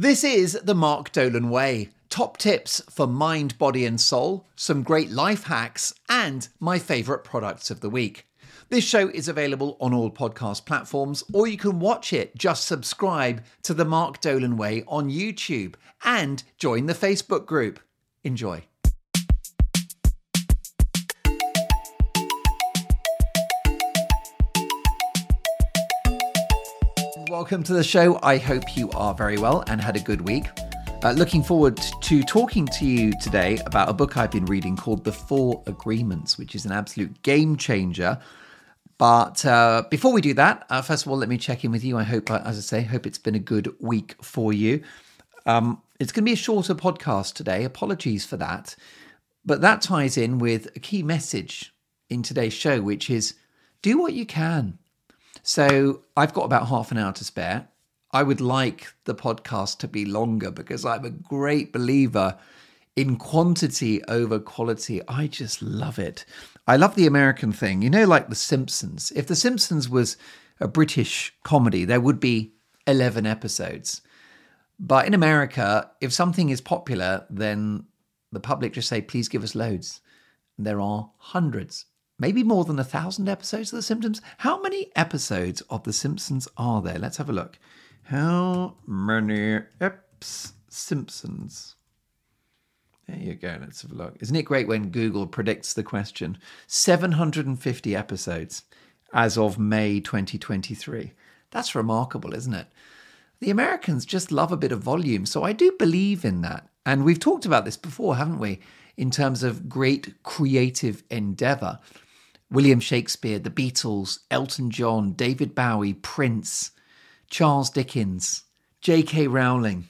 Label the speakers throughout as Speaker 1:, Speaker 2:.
Speaker 1: This is the Mark Dolan Way. Top tips for mind, body, and soul, some great life hacks, and my favourite products of the week. This show is available on all podcast platforms, or you can watch it. Just subscribe to the Mark Dolan Way on YouTube and join the Facebook group. Enjoy. Welcome to the show. I hope you are very well and had a good week. Uh, looking forward to talking to you today about a book I've been reading called The Four Agreements, which is an absolute game changer. But uh, before we do that, uh, first of all, let me check in with you. I hope, uh, as I say, hope it's been a good week for you. Um, it's going to be a shorter podcast today. Apologies for that. But that ties in with a key message in today's show, which is do what you can. So I've got about half an hour to spare. I would like the podcast to be longer because I'm a great believer in quantity over quality. I just love it. I love the American thing. You know, like The Simpsons. If The Simpsons was a British comedy, there would be 11 episodes. But in America, if something is popular, then the public just say, please give us loads. And there are hundreds maybe more than a thousand episodes of The Simpsons. How many episodes of The Simpsons are there? Let's have a look. How many eps Simpsons? There you go. Let's have a look. Isn't it great when Google predicts the question? 750 episodes as of May 2023. That's remarkable, isn't it? The Americans just love a bit of volume. So I do believe in that. And we've talked about this before, haven't we? In terms of great creative endeavor. William Shakespeare, the Beatles, Elton John, David Bowie, Prince, Charles Dickens, J.K. Rowling.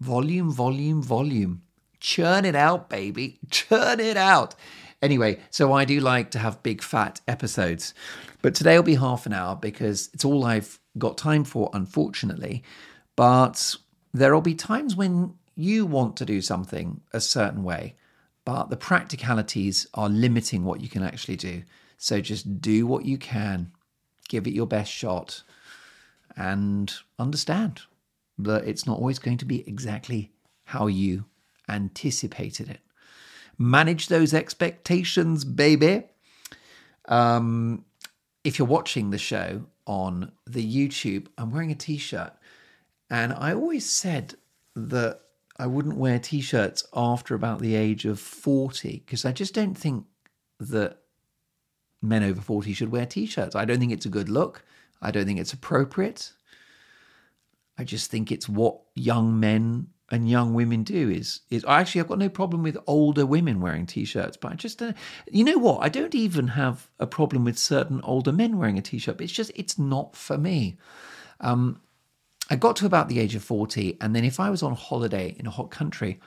Speaker 1: Volume, volume, volume. Churn it out, baby. Churn it out. Anyway, so I do like to have big fat episodes. But today will be half an hour because it's all I've got time for, unfortunately. But there'll be times when you want to do something a certain way but the practicalities are limiting what you can actually do. So just do what you can, give it your best shot, and understand that it's not always going to be exactly how you anticipated it. Manage those expectations, baby. Um, if you're watching the show on the YouTube, I'm wearing a t shirt. And I always said that I wouldn't wear t shirts after about the age of 40 because I just don't think that men over 40 should wear t shirts. I don't think it's a good look. I don't think it's appropriate. I just think it's what young men and young women do is is actually I've got no problem with older women wearing t-shirts but I just uh, you know what I don't even have a problem with certain older men wearing a t-shirt it's just it's not for me um, I got to about the age of 40, and then if I was on holiday in a hot country,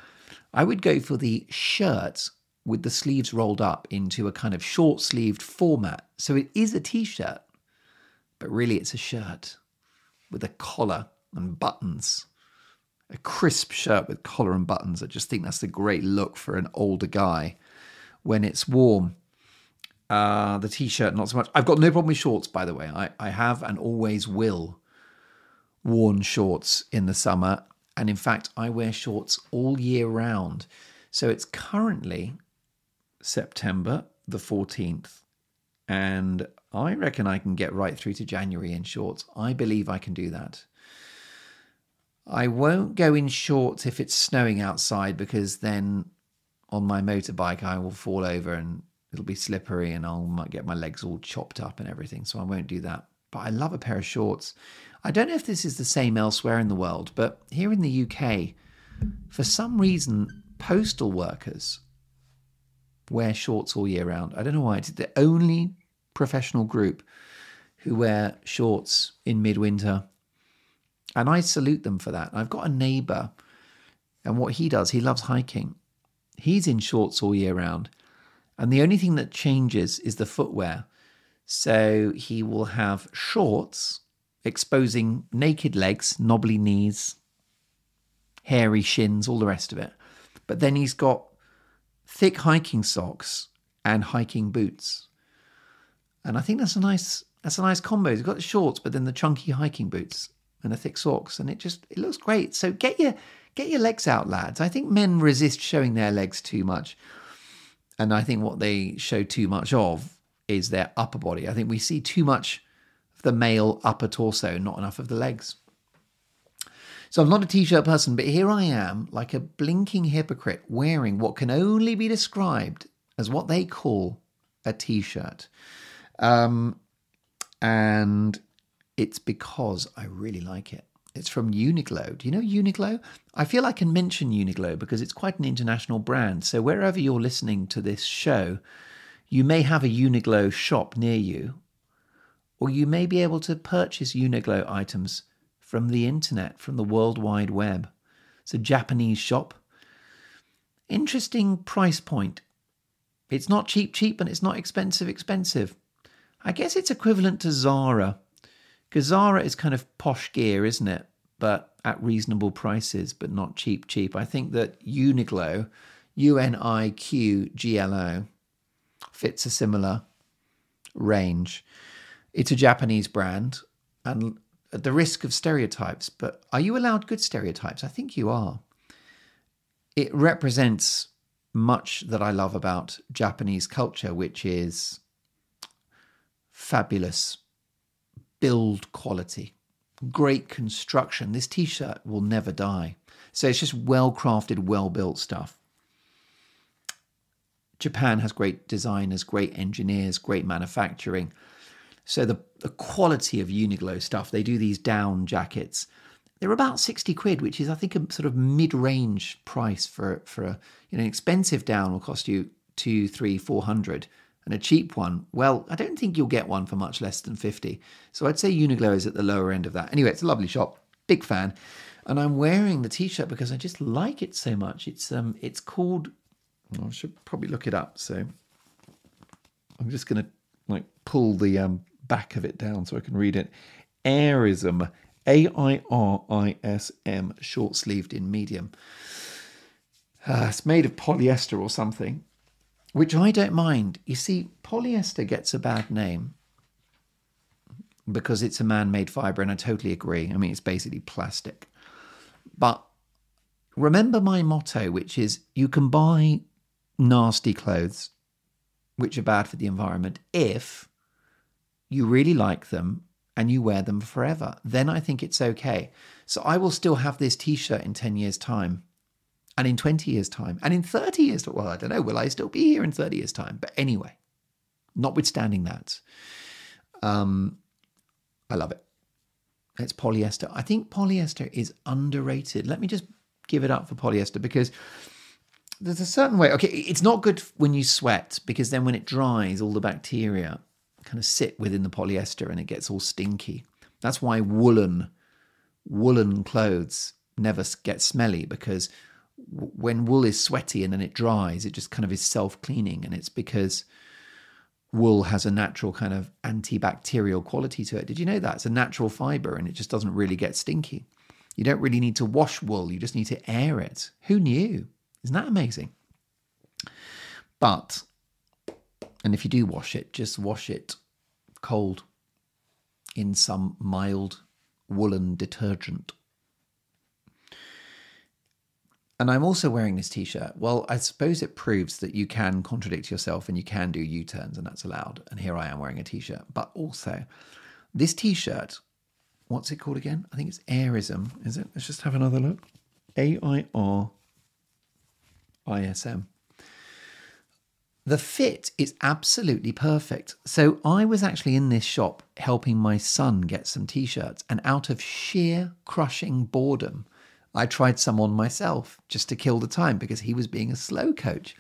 Speaker 1: I would go for the shirt with the sleeves rolled up into a kind of short sleeved format. So it is a t shirt, but really it's a shirt with a collar and buttons. A crisp shirt with collar and buttons. I just think that's a great look for an older guy when it's warm. Uh, the t shirt, not so much. I've got no problem with shorts, by the way. I, I have and always will worn shorts in the summer. And in fact, I wear shorts all year round. So it's currently September the 14th. And I reckon I can get right through to January in shorts. I believe I can do that. I won't go in shorts if it's snowing outside because then on my motorbike I will fall over and it'll be slippery and I'll might get my legs all chopped up and everything. So I won't do that. But I love a pair of shorts. I don't know if this is the same elsewhere in the world, but here in the UK, for some reason, postal workers wear shorts all year round. I don't know why. It's the only professional group who wear shorts in midwinter. And I salute them for that. I've got a neighbor, and what he does, he loves hiking. He's in shorts all year round. And the only thing that changes is the footwear. So he will have shorts exposing naked legs, knobbly knees, hairy shins, all the rest of it. But then he's got thick hiking socks and hiking boots. And I think that's a nice that's a nice combo. He's got the shorts, but then the chunky hiking boots. and the thick socks, and it just it looks great. So get your get your legs out, lads. I think men resist showing their legs too much, and I think what they show too much of is their upper body. I think we see too much the male upper torso, not enough of the legs. So I'm not a t-shirt person, but here I am, like a blinking hypocrite, wearing what can only be described as what they call a t-shirt. Um, and it's because I really like it. It's from Uniqlo. Do you know Uniqlo? I feel I can mention Uniqlo because it's quite an international brand. So wherever you're listening to this show, you may have a Uniqlo shop near you, or you may be able to purchase Uniqlo items from the internet, from the World Wide Web. It's a Japanese shop. Interesting price point. It's not cheap, cheap, and it's not expensive, expensive. I guess it's equivalent to Zara because Zara is kind of posh gear, isn't it? But at reasonable prices, but not cheap, cheap. I think that Uniqlo, U N I Q G L O, fits a similar range. It's a Japanese brand, and at the risk of stereotypes, but are you allowed good stereotypes? I think you are. It represents much that I love about Japanese culture, which is fabulous build quality, great construction. This t shirt will never die. So it's just well crafted, well built stuff. Japan has great designers, great engineers, great manufacturing. So the, the quality of Uniqlo stuff, they do these down jackets. They're about 60 quid, which is, I think, a sort of mid-range price for, for a, you know, an expensive down will cost you two, three, four hundred and a cheap one, well, I don't think you'll get one for much less than 50. So I'd say Uniqlo is at the lower end of that. Anyway, it's a lovely shop. Big fan. And I'm wearing the t-shirt because I just like it so much. It's um it's called I should probably look it up. So I'm just going to like pull the um back of it down so I can read it. Airism, A I R I S M, short sleeved in medium. Uh, it's made of polyester or something which I don't mind. You see, polyester gets a bad name because it's a man made fiber, and I totally agree. I mean, it's basically plastic. But remember my motto, which is you can buy nasty clothes which are bad for the environment if you really like them and you wear them forever. Then I think it's okay. So I will still have this t shirt in 10 years' time and in 20 years' time, and in 30 years, well, I don't know, will I still be here in 30 years' time? But anyway, notwithstanding that, um, I love it. It's polyester. I think polyester is underrated. Let me just give it up for polyester because there's a certain way. Okay, it's not good when you sweat because then when it dries, all the bacteria kind of sit within the polyester and it gets all stinky. That's why woolen woolen clothes never get smelly because when wool is sweaty and then it dries, it just kind of is self cleaning. And it's because wool has a natural kind of antibacterial quality to it. Did you know that? It's a natural fiber and it just doesn't really get stinky. You don't really need to wash wool, you just need to air it. Who knew? Isn't that amazing? But, and if you do wash it, just wash it cold in some mild woolen detergent and I'm also wearing this t shirt. Well, I suppose it proves that you can contradict yourself and you can do U turns, and that's allowed. And here I am wearing a t shirt. But also, this t shirt, what's it called again? I think it's Airism, is it? Let's just have another look. A I R I S M. The fit is absolutely perfect. So I was actually in this shop helping my son get some t shirts, and out of sheer crushing boredom, I tried some on myself just to kill the time because he was being a slow coach.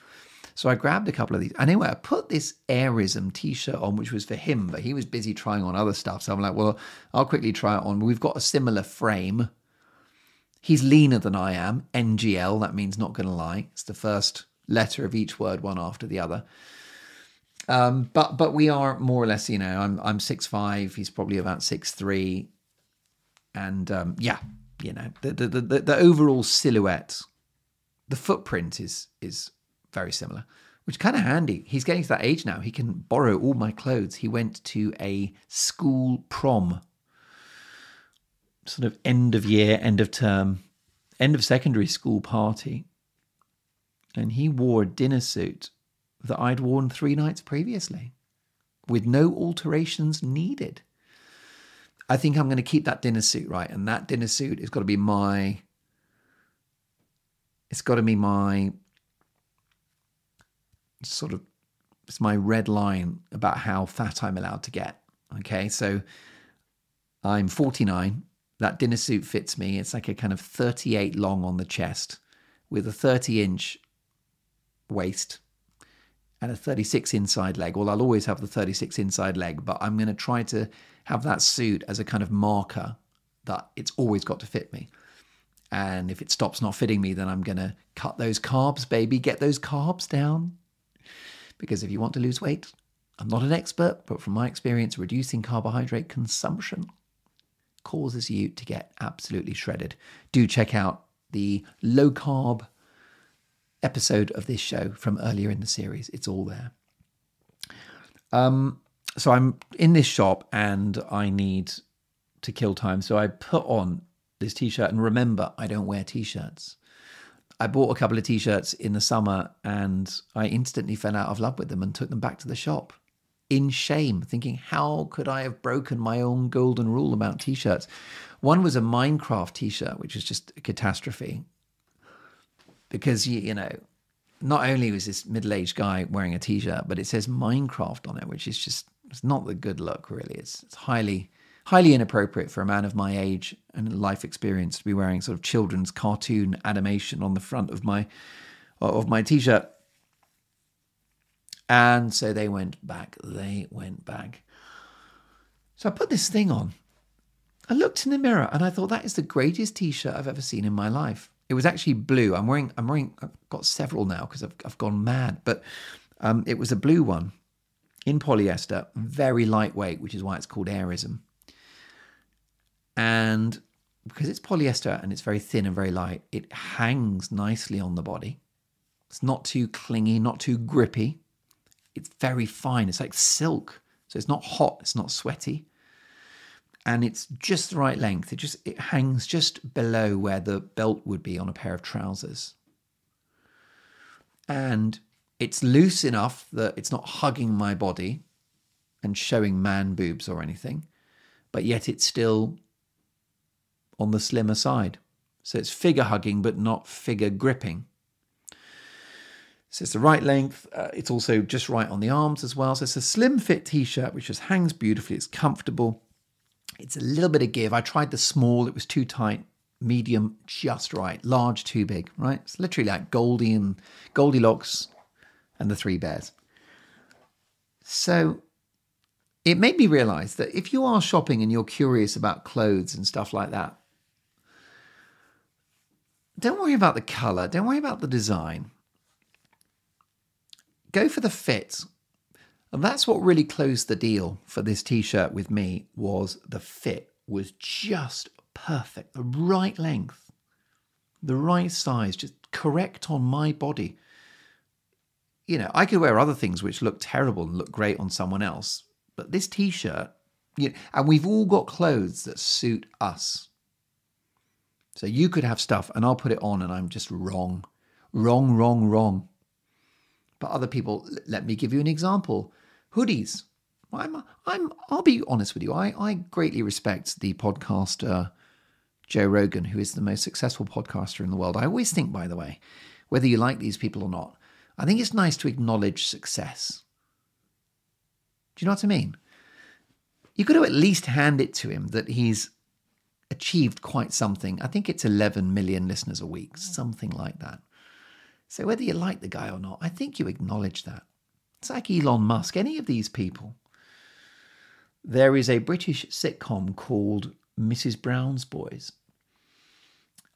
Speaker 1: So I grabbed a couple of these. Anyway, I put this Airism t shirt on, which was for him, but he was busy trying on other stuff. So I'm like, well, I'll quickly try it on. We've got a similar frame. He's leaner than I am. NGL, that means not going to lie. It's the first letter of each word, one after the other. Um, but but we are more or less, you know, I'm I'm six five. He's probably about six three, and um, yeah, you know the, the the the, overall silhouette the footprint is is very similar which kind of handy he's getting to that age now he can borrow all my clothes he went to a school prom sort of end of year, end of term, end of secondary school party. And he wore a dinner suit that I'd worn three nights previously with no alterations needed. I think I'm going to keep that dinner suit, right? And that dinner suit has got to be my. It's got to be my sort of. It's my red line about how fat I'm allowed to get. Okay, so I'm 49. That dinner suit fits me. It's like a kind of 38 long on the chest with a 30 inch waist and a 36 inside leg. Well, I'll always have the 36 inside leg, but I'm going to try to have that suit as a kind of marker that it's always got to fit me. And if it stops not fitting me, then I'm going to cut those carbs, baby, get those carbs down. Because if you want to lose weight, I'm not an expert, but from my experience, reducing carbohydrate consumption causes you to get absolutely shredded. Do check out the low carb episode of this show from earlier in the series. It's all there. Um, so I'm in this shop and I need to kill time. So I put on this t shirt and remember, I don't wear t shirts. I bought a couple of t shirts in the summer and I instantly fell out of love with them and took them back to the shop in shame, thinking, how could I have broken my own golden rule about t shirts? One was a Minecraft t shirt, which was just a catastrophe because, you, you know, not only was this middle aged guy wearing a t shirt, but it says Minecraft on it, which is just it's not the good look, really. It's, it's highly, highly inappropriate for a man of my age and life experience to be wearing sort of children's cartoon animation on the front of my of my t shirt. And so they went back. They went back. So I put this thing on. I looked in the mirror and I thought that is the greatest t-shirt I've ever seen in my life. It was actually blue. I'm wearing. I'm wearing. I've got several now because I've I've gone mad. But um, it was a blue one in polyester, very lightweight, which is why it's called Airism. And because it's polyester and it's very thin and very light, it hangs nicely on the body. It's not too clingy, not too grippy it's very fine. It's like silk. So it's not hot, it's not sweaty. And it's just the right length. It just it hangs just below where the belt would be on a pair of trousers. And it's loose enough that it's not hugging my body and showing man boobs or anything, but yet it's still on the slimmer side. So it's figure hugging, but not figure gripping. So it's the right length. Uh, it's also just right on the arms as well. So it's a slim fit t-shirt which just hangs beautifully. It's comfortable. It's a little bit of give. I tried the small. It was too tight. Medium, just right. Large, too big. Right. It's literally like Goldie and Goldilocks and the Three Bears. So it made me realize that if you are shopping and you're curious about clothes and stuff like that, don't worry about the color. Don't worry about the design go for the fit. And that's what really closed the deal for this t-shirt with me was the fit was just perfect. The right length, the right size, just correct on my body. You know, I could wear other things which look terrible and look great on someone else, but this t-shirt, you know, and we've all got clothes that suit us. So you could have stuff and I'll put it on and I'm just wrong. Wrong, wrong, wrong. But other people, let me give you an example. Hoodies. I'm, I'm, I'll be honest with you. I, I greatly respect the podcaster Joe Rogan, who is the most successful podcaster in the world. I always think, by the way, whether you like these people or not, I think it's nice to acknowledge success. Do you know what I mean? You've got to at least hand it to him that he's achieved quite something. I think it's 11 million listeners a week, hmm. something like that. So whether you like the guy or not, I think you acknowledge that. It's like Elon Musk, any of these people. There is a British sitcom called Mrs. Brown's Boys.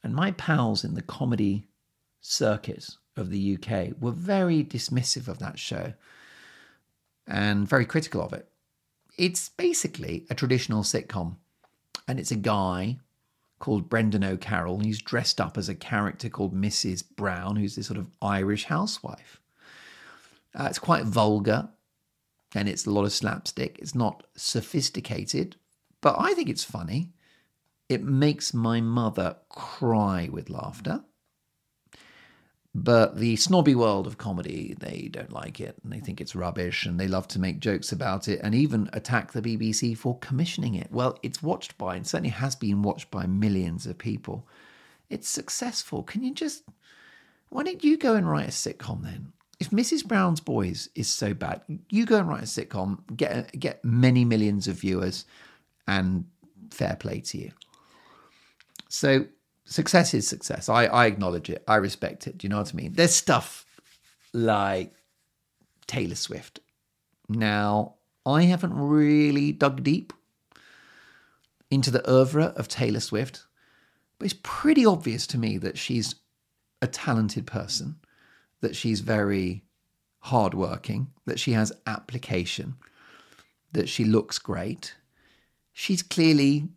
Speaker 1: And my pals in the comedy circuit of the UK were very dismissive of that show and very critical of it. It's basically a traditional sitcom, and it's a guy called Brendan O'Carroll. He's dressed up as a character called Mrs. Brown, who's this sort of Irish housewife. Uh, it's quite vulgar and it's a lot of slapstick. It's not sophisticated, but I think it's funny. it makes my mother cry with laughter. But the snobby world of comedy, they don't like it and they think it's rubbish and they love to make jokes about it and even attack the BBC for commissioning it. Well, it's watched by, and certainly has been watched by millions of people. It's successful. Can you just, why don't you go and write a sitcom then? If Mrs. Brown's Boys is so bad, you go and write a sitcom, get, get many millions of viewers, and fair play to you. So success is success. I, I acknowledge it. I respect it. Do you know what I mean? There's stuff like Taylor Swift. Now, I haven't really dug deep into the oeuvre of Taylor Swift, but it's pretty obvious to me that she's a talented person, that she's very hardworking, that she has application, that she looks great. She's clearly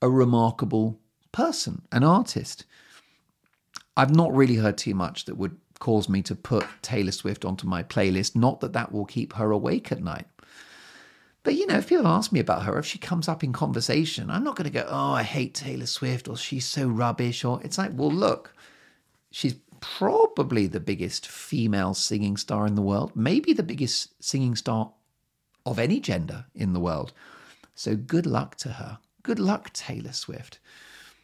Speaker 1: a remarkable person, an artist. I've not really heard too much that would cause me to put Taylor Swift onto my playlist. Not that that will keep her awake at night. But you know, if people ask me about her, if she comes up in conversation, I'm not going to go, "Oh, I hate Taylor Swift," or "She's so rubbish," or it's like, "Well, look, she's probably the biggest female singing star in the world, maybe the biggest singing star of any gender in the world." So good luck to her. Good luck, Taylor Swift.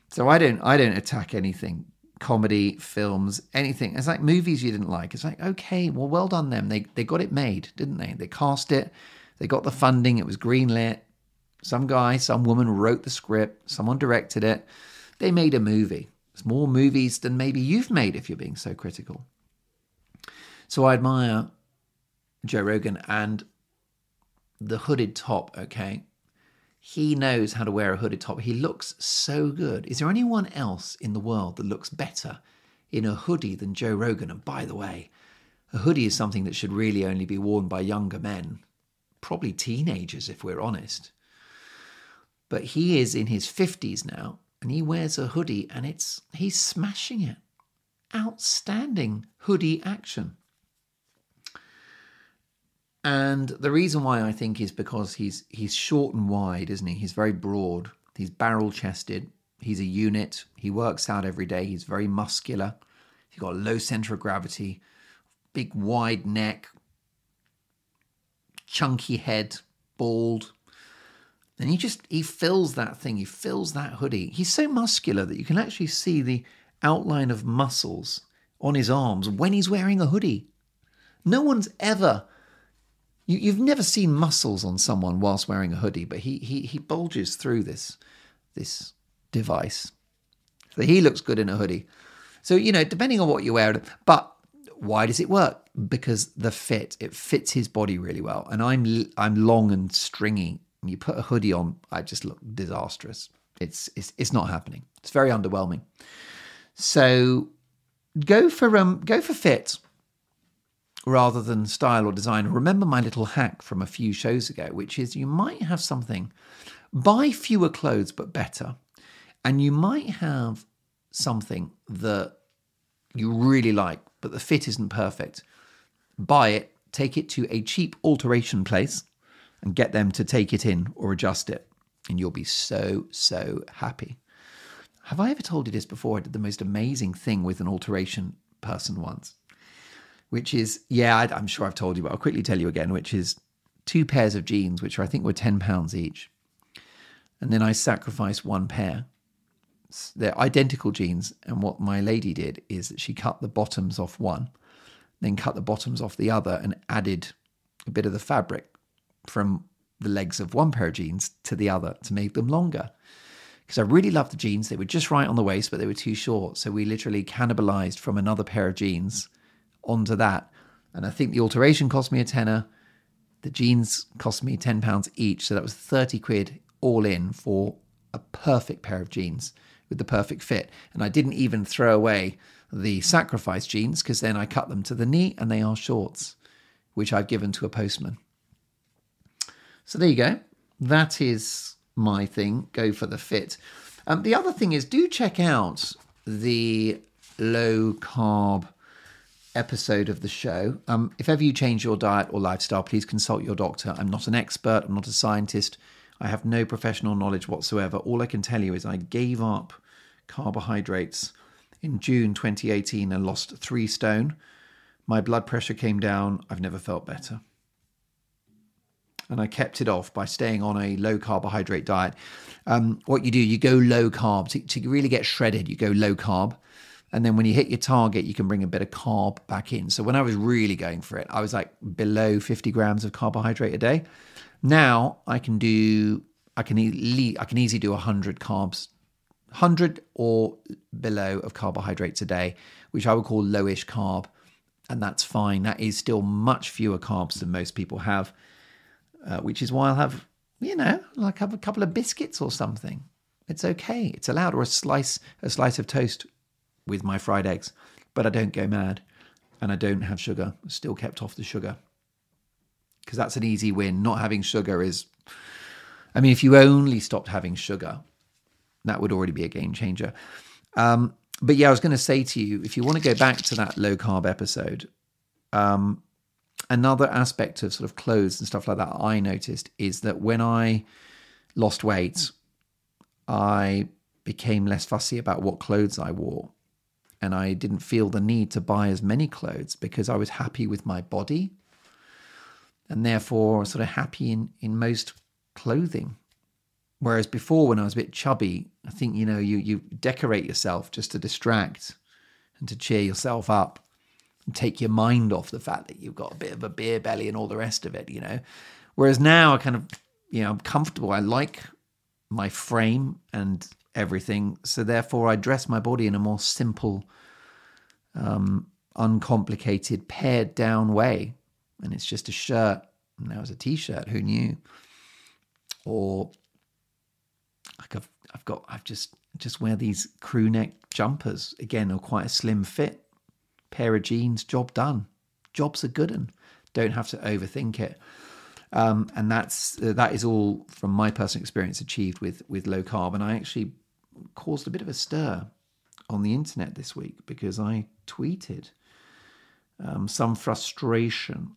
Speaker 1: So I don't I don't attack anything comedy, films, anything. It's like movies you didn't like. It's like, okay, well, well done them. They they got it made, didn't they? They cast it, they got the funding, it was greenlit. Some guy, some woman wrote the script, someone directed it. They made a movie. More movies than maybe you've made if you're being so critical. So I admire Joe Rogan and the hooded top, okay? He knows how to wear a hooded top. He looks so good. Is there anyone else in the world that looks better in a hoodie than Joe Rogan? And by the way, a hoodie is something that should really only be worn by younger men, probably teenagers if we're honest. But he is in his 50s now and he wears a hoodie and it's he's smashing it. Outstanding hoodie action. And the reason why I think is because he's he's short and wide, isn't he? He's very broad. He's barrel chested. He's a unit. He works out every day. He's very muscular. He's got a low center of gravity, big wide neck, chunky head, bald. And he just he fills that thing. He fills that hoodie. He's so muscular that you can actually see the outline of muscles on his arms when he's wearing a hoodie. No one's ever you, have never seen muscles on someone whilst wearing a hoodie, but he he he bulges through this this device. So he looks good in a hoodie. So you know, depending on what you wear, but why does it work? Because the fit it fits his body really well, and I'm I'm long and stringy. And you put a hoodie on, I just look disastrous. It's it's it's not happening. It's very underwhelming. So go for um go for fit rather than style or design. Remember my little hack from a few shows ago, which is you might have something, buy fewer clothes but better, and you might have something that you really like, but the fit isn't perfect. Buy it, take it to a cheap alteration place, and get them to take it in or adjust it, and you'll be so, so happy. Have I ever told you this before? I did the most amazing thing with an alteration person once which is, yeah, I, am sure I've told you, but I'll quickly tell you again, which is two pairs of jeans, which I think were £10 each. And then I sacrificed one pair. They're identical jeans. And what my lady did is that she cut the bottoms off one, then cut the bottoms off the other, and added a bit of the fabric from the legs of one pair of jeans to the other to make them longer. Because I really loved the jeans. They were just right on the waist, but they were too short. So we literally cannibalized from another pair of jeans onto that. And I think the alteration cost me a tenner. The jeans cost me £10 each. So that was 30 quid all in for a perfect pair of jeans with the perfect fit. And I didn't even throw away the sacrifice jeans because then I cut them to the knee and they are shorts, which I've given to a postman. So there you go. That is my thing. Go for the fit. Um, the other thing is do check out the low carb episode of the show. Um, if ever you change your diet or lifestyle, please consult your doctor. I'm not an expert, I'm not a scientist. I have no professional knowledge whatsoever. All I can tell you is I gave up carbohydrates in June 2018 and lost three stone. My blood pressure came down. I've never felt better. And I kept it off by staying on a low carbohydrate diet. Um, what you do, you go low carb to, to really get shredded. You go low carb. And then when you hit your target, you can bring a bit of carb back in. So when I was really going for it, I was like below 50 grams of carbohydrate a day. Now I can do, I can, e- I can easily do 100 carbs 100 or below of carbohydrates a day, which I would call lowish carb. And that's fine. That is still much fewer carbs than most people have, uh, which is why I'll have, you know, like have a couple of biscuits or something. It's okay. It's allowed, or a slice, a slice of toast with my fried eggs. But I don't go mad, and I don't have sugar. Still kept off the sugar because that's an easy win. Not having sugar is, I mean, if you only stopped having sugar, that would already be a game changer. Um, but yeah, I was going to say to you, if you want to go back to that low carb episode, um, another aspect of sort of clothes and stuff like that I noticed is that when I lost weight, I became less fussy about what clothes I wore. And I didn't feel the need to buy as many clothes because I was happy with my body and therefore sort of happy in, in most clothing. Whereas before, when I was a bit chubby, I think you know you you decorate yourself just to distract and to cheer yourself up take your mind off the fact that you've got a bit of a beer belly and all the rest of it. You know, whereas now I kind of you know I'm comfortable. I like my frame and everything, so therefore I dress my body in a more simple, um, uncomplicated, pared down way, and it's just a shirt. Now it's a t-shirt. Who knew? Or like I've I've got I've just just wear these crew neck jumpers again, are quite a slim fit. Pair of jeans, job done. Job's a good one. Don't have to overthink it. Um, and that's uh, that is all from my personal experience achieved with with low carb. And I actually caused a bit of a stir on the internet this week because I tweeted um, some frustration.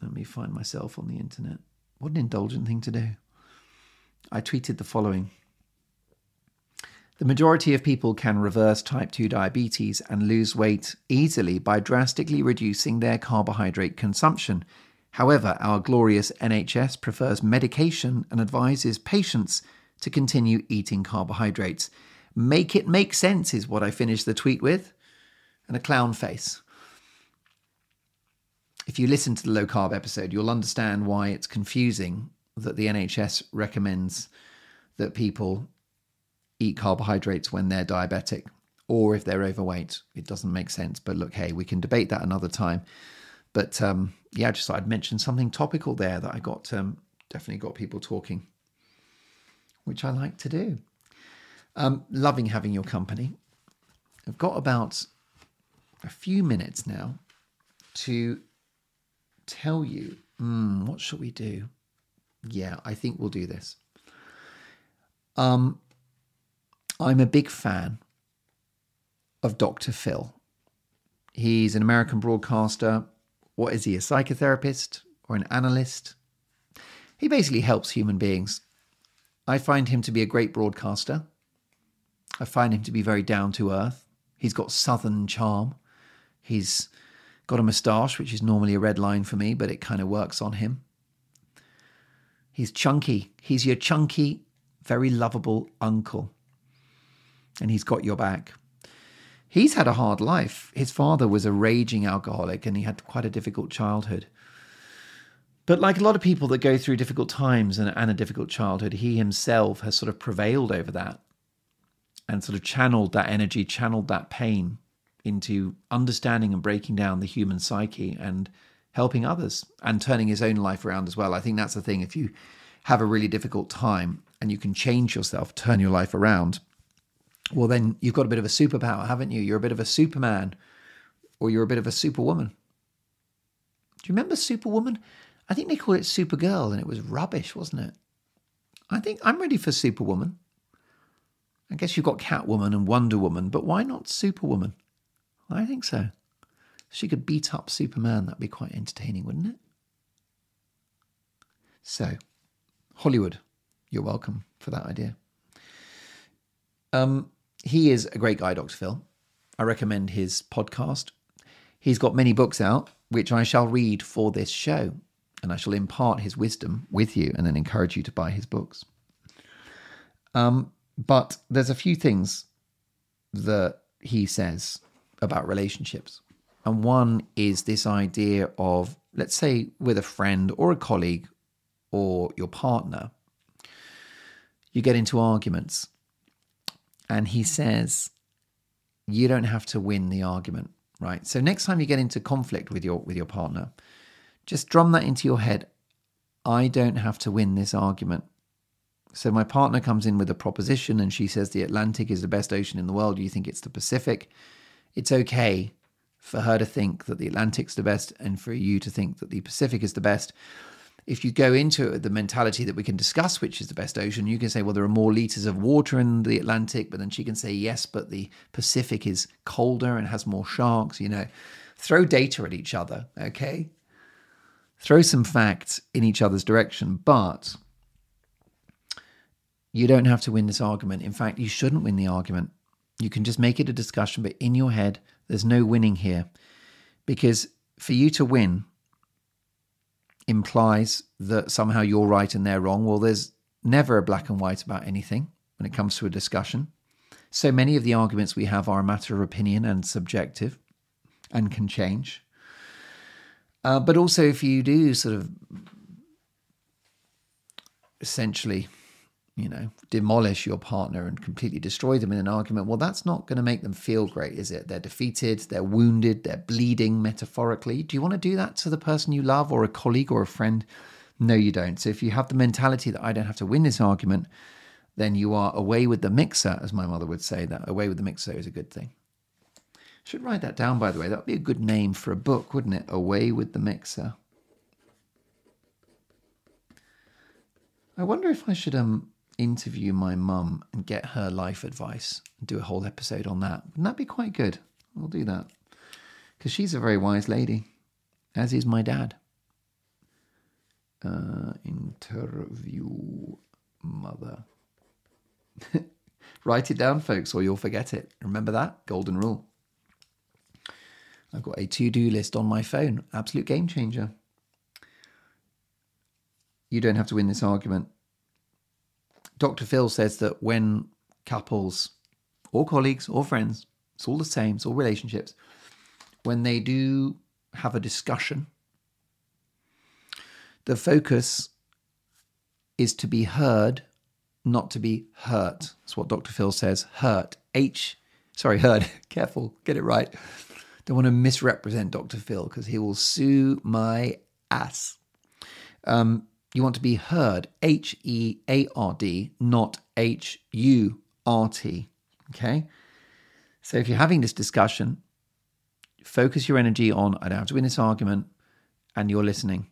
Speaker 1: Let me find myself on the internet. What an indulgent thing to do. I tweeted the following The majority of people can reverse type 2 diabetes and lose weight easily by drastically reducing their carbohydrate consumption. However, our glorious NHS prefers medication and advises patients to continue eating carbohydrates. Make it make sense, is what I finished the tweet with, and a clown face. If you listen to the low carb episode, you'll understand why it's confusing that the NHS recommends that people eat carbohydrates when they're diabetic or if they're overweight. It doesn't make sense. But look, hey, we can debate that another time. But um, yeah, I just thought I'd mention something topical there that I got um, definitely got people talking, which I like to do. Um, loving having your company. I've got about a few minutes now to tell you mm, what shall we do? Yeah, I think we'll do this. Um, I'm a big fan of Dr. Phil. He's an American broadcaster. What is he, a psychotherapist or an analyst? He basically helps human beings. I find him to be a great broadcaster. I find him to be very down to earth. He's got southern charm. He's got a moustache, which is normally a red line for me, but it kind of works on him. He's chunky. He's your chunky, very lovable uncle. And he's got your back. He's had a hard life. His father was a raging alcoholic and he had quite a difficult childhood. But like a lot of people that go through difficult times and, and a difficult childhood, he himself has sort of prevailed over that and sort of channeled that energy, channeled that pain into understanding and breaking down the human psyche and helping others and turning his own life around as well. I think that's the thing. If you have a really difficult time and you can change yourself, turn your life around, well, then you've got a bit of a superpower, haven't you? You're a bit of a superman or you're a bit of a superwoman. Do you remember Superwoman? I think they called it Supergirl and it was rubbish, wasn't it? I think I'm ready for Superwoman. I guess you've got Catwoman and Wonder Woman, but why not Superwoman? I think so she could beat up Superman, that'd be quite entertaining, wouldn't it? So, Hollywood, you're welcome for that idea. Um, he is a great guy, Dr. Phil. I recommend his podcast. He's got many books out, which I shall read for this show, and I shall impart his wisdom with you and then encourage you to buy his books. Um, but there's a few things that he says about relationships. And one is this idea of, let's say, with a friend or a colleague or your partner, you get into arguments. And he says, you don't have to win the argument, right? So next time you get into conflict with your with your partner, just drum that into your head. I don't have to win this argument. So my partner comes in with a proposition and she says the Atlantic is the best ocean in the world. You think it's the Pacific. It's okay for her to think that the Atlantic's the best and for you to think that the Pacific is the best. If you go into it the mentality that we can discuss which is the best ocean, you can say, well, there are more liters of water in the Atlantic, but then she can say, yes, but the Pacific is colder and has more sharks. You know, throw data at each other, okay? Throw some facts in each other's direction, but you don't have to win this argument. In fact, you shouldn't win the argument. You can just make it a discussion, but in your head, there's no winning here. Because for you to win implies that somehow you're right and they're wrong. Well, there's never a black and white about anything when it comes to a discussion. So many of the arguments we have are a matter of opinion and subjective and can change. Uh, but also, if you do sort of essentially you know, demolish your partner and completely destroy them in an argument, well, that's not going to make them feel great, is it? They're defeated, they're wounded, they're bleeding metaphorically. Do you want to do that to the person you love or a colleague or a friend? No, you don't. So if you have the mentality that I don't have to win this argument, then you are away with the mixer, as my mother would say, that away with the mixer is a good thing. Should write that down, by the way. That would be a good name for a book, wouldn't it? Away with the mixer. I wonder if I should um interview my mum and get her life advice and do a whole episode on that. Wouldn't that be quite good? I'll do that. Because she's a very wise lady, as is my dad. Uh, interview mother. Write it down, folks, or you'll forget it. Remember that? Golden rule. I've got a to do list on my phone. Absolute game changer. You don't have to win this argument. Dr. Phil says that when couples or colleagues or friends, it's all the same, it's all relationships, when they do have a discussion, the focus is to be heard, not to be hurt. That's what Dr. Phil says. Hurt. H, sorry, heard. Careful, get it right. Don't want to misrepresent Dr. Phil because he will sue my ass. Um, you want to be heard, H E A R D, not H U R T. Okay? So if you're having this discussion, focus your energy on, I don't have to win this argument, and you're listening.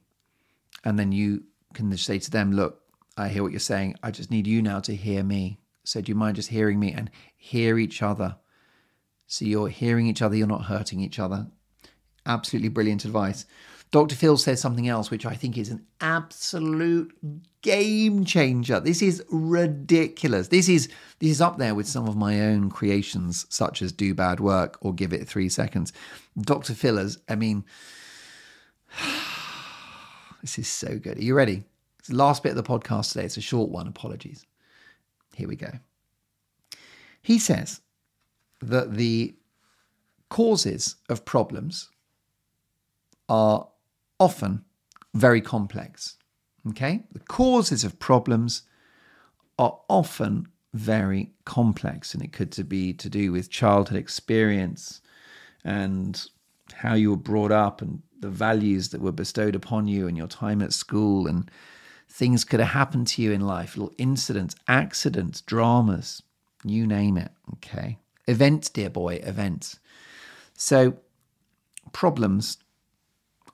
Speaker 1: And then you can say to them, look, I hear what you're saying. I just need you now to hear me. So do you mind just hearing me and hear each other? So you're hearing each other, you're not hurting each other. Absolutely brilliant advice. Dr. Phil says something else, which I think is an absolute game changer. This is ridiculous. This is this is up there with some of my own creations, such as "Do Bad Work" or "Give It Three Seconds." Dr. Phil has, I mean, this is so good. Are you ready? It's the last bit of the podcast today. It's a short one. Apologies. Here we go. He says that the causes of problems are often very complex. Okay? The causes of problems are often very complex, and it could be to do with childhood experience and how you were brought up and the values that were bestowed upon you and your time at school and things could have happened to you in life little incidents accidents dramas you name it okay events dear boy events so problems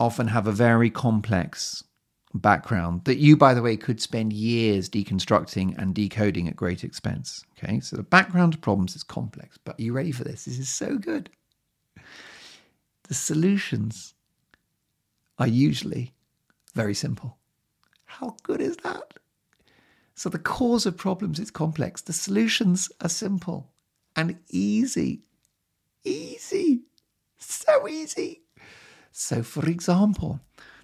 Speaker 1: often have a very complex background that you, by the way, could spend years deconstructing and decoding at great expense. Okay, so the background to problems is complex, but are you ready for this? This is so good. The solutions are usually very simple. How good is that? So the cause of problems is complex. The solutions are simple and easy. Easy. So easy. So, for example,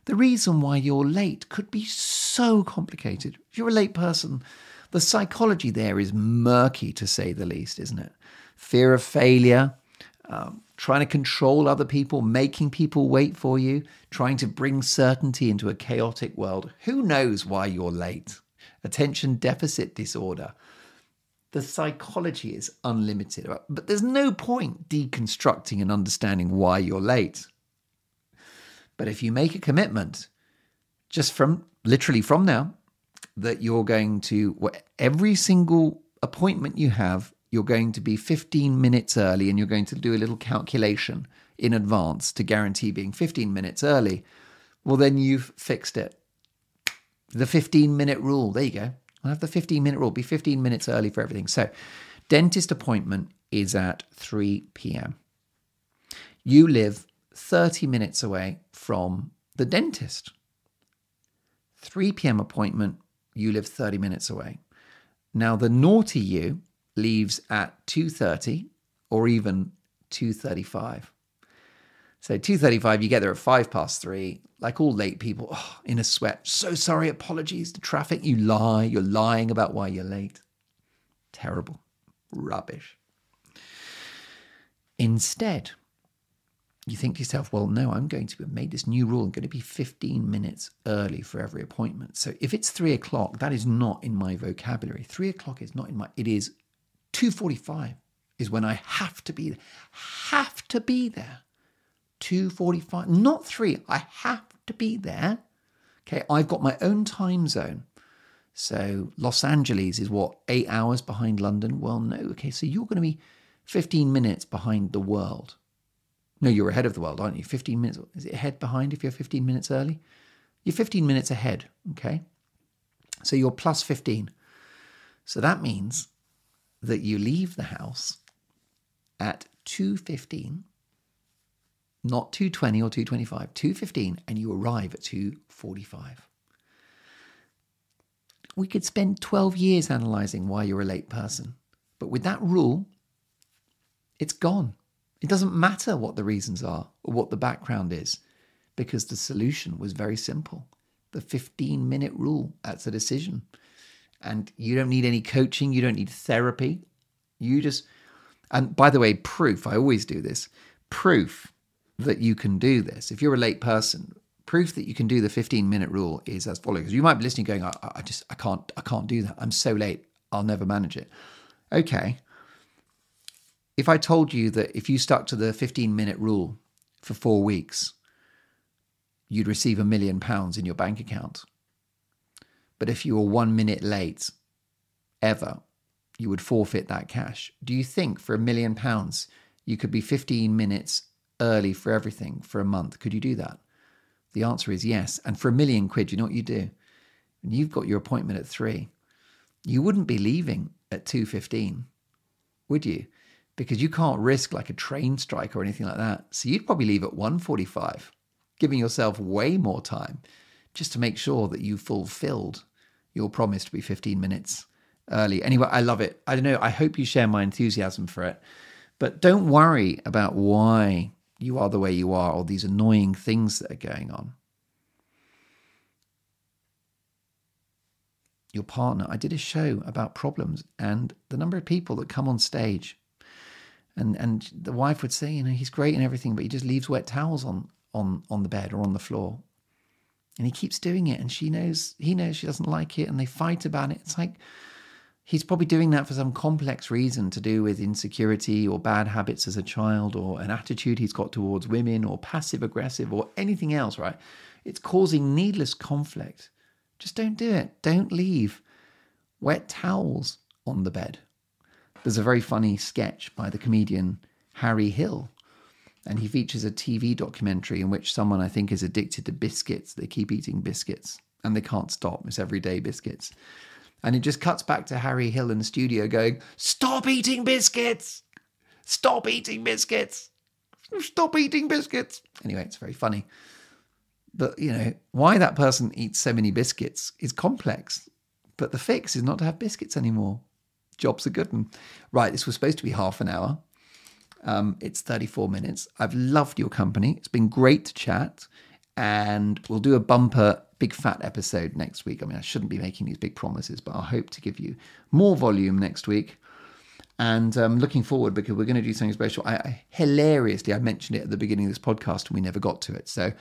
Speaker 1: the reason why you're late could be so complicated. If you're a late person, the psychology there is murky to say the least, isn't it? Fear of failure, um, trying to control other people, making people wait for you, trying to bring certainty into a chaotic world. Who knows why you're late? Attention deficit disorder. The psychology is unlimited, but there's no point deconstructing and understanding why you're late. But if you make a commitment, just from literally from now, that you're going to, every single appointment you have, you're going to be 15 minutes early and you're going to do a little calculation in advance to guarantee being 15 minutes early, well, then you've fixed it. The 15 minute rule. There you go. I'll have the 15 minute rule. Be 15 minutes early for everything. So, dentist appointment is at 3 p.m. You live 30 minutes away from the dentist. 3 p.m. appointment, you live 30 minutes away. Now the naughty you leaves at 2:30 or even 2:35. So 2:35 you get there at 5 past 3 like all late people oh, in a sweat. So sorry, apologies to traffic. You lie, you're lying about why you're late. Terrible. Rubbish. Instead, you think to yourself, well, no, I'm going to have made this new rule. I'm going to be 15 minutes early for every appointment. So if it's three o'clock, that is not in my vocabulary. Three o'clock is not in my, it is 2.45 is when I have to be there. Have to be there. 2.45, not three. I have to be there. Okay, I've got my own time zone. So Los Angeles is what, eight hours behind London? Well, no. Okay, so you're going to be 15 minutes behind the world. No, you're ahead of the world, aren't you? 15 minutes. Is it ahead behind if you're 15 minutes early? You're 15 minutes ahead, okay? So you're plus 15. So that means that you leave the house at 2.15, not 2.20 or 2.25, 2.15, and you arrive at 2.45. We could spend 12 years analysing why you're a late person. But with that rule, it's gone. It doesn't matter what the reasons are or what the background is, because the solution was very simple. The 15 minute rule, that's a decision. And you don't need any coaching, you don't need therapy. You just, and by the way, proof, I always do this proof that you can do this. If you're a late person, proof that you can do the 15 minute rule is as follows. You might be listening going, I, I just, I can't, I can't do that. I'm so late. I'll never manage it. Okay if I told you that if you stuck to the 15 minute rule for four weeks, you'd receive a million pounds in your bank account. But if you were one minute late, ever, you would forfeit that cash. Do you think for a million pounds, you could be 15 minutes early for everything for a month? Could you do that? The answer is yes. And for a million quid, you know what you do? And you've got your appointment at three. You wouldn't be leaving at 2.15, would you? Because you can't risk like a train strike or anything like that. So you'd probably leave at 1:45, giving yourself way more time just to make sure that you fulfilled your promise to be 15 minutes early. Anyway, I love it. I don't know, I hope you share my enthusiasm for it. But don't worry about why you are the way you are or these annoying things that are going on. Your partner, I did a show about problems, and the number of people that come on stage and and the wife would say, you know, he's great and everything, but he just leaves wet towels on on on the bed or on the floor, and he keeps doing it, and she knows he knows she doesn't like it, and they fight about it. It's like he's probably doing that for some complex reason to do with insecurity or bad habits as a child or an attitude he's got towards women or passive aggressive or anything else, right? It's causing needless conflict. Just don't do it. Don't leave wet towels on the bed. There's a very funny sketch by the comedian Harry Hill, and he features a TV documentary in which someone I think is addicted to biscuits. They keep eating biscuits and they can't stop. It's everyday biscuits. And it just cuts back to Harry Hill in the studio going, Stop eating biscuits! Stop eating biscuits! Stop eating biscuits! Anyway, it's very funny. But, you know, why that person eats so many biscuits is complex But the fix is not to have biscuits anymore. Job's a good one. Right, this was supposed to be half an hour. Um, it's 34 minutes. I've loved your company. It's been great to chat. And we'll do a bumper big fat episode next week. I mean, I shouldn't be making these big promises, but I hope to give you more volume next week. And um, looking forward because we're going to do something special. I, I, hilariously, I mentioned it at the beginning of this podcast and we never got to it. So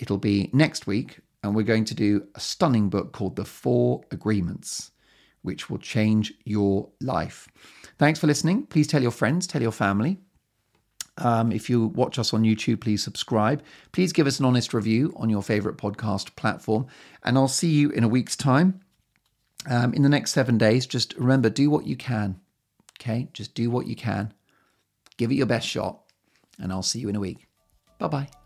Speaker 1: it'll be next week. And we're going to do a stunning book called The Four Agreements, which will change your life. Thanks for listening. Please tell your friends, tell your family. Um, if you watch us on YouTube, please subscribe. Please give us an honest review on your favorite podcast platform. And I'll see you in a week's time. Um, in the next seven days, just remember do what you can. Okay? Just do what you can. Give it your best shot. And I'll see you in a week. Bye bye.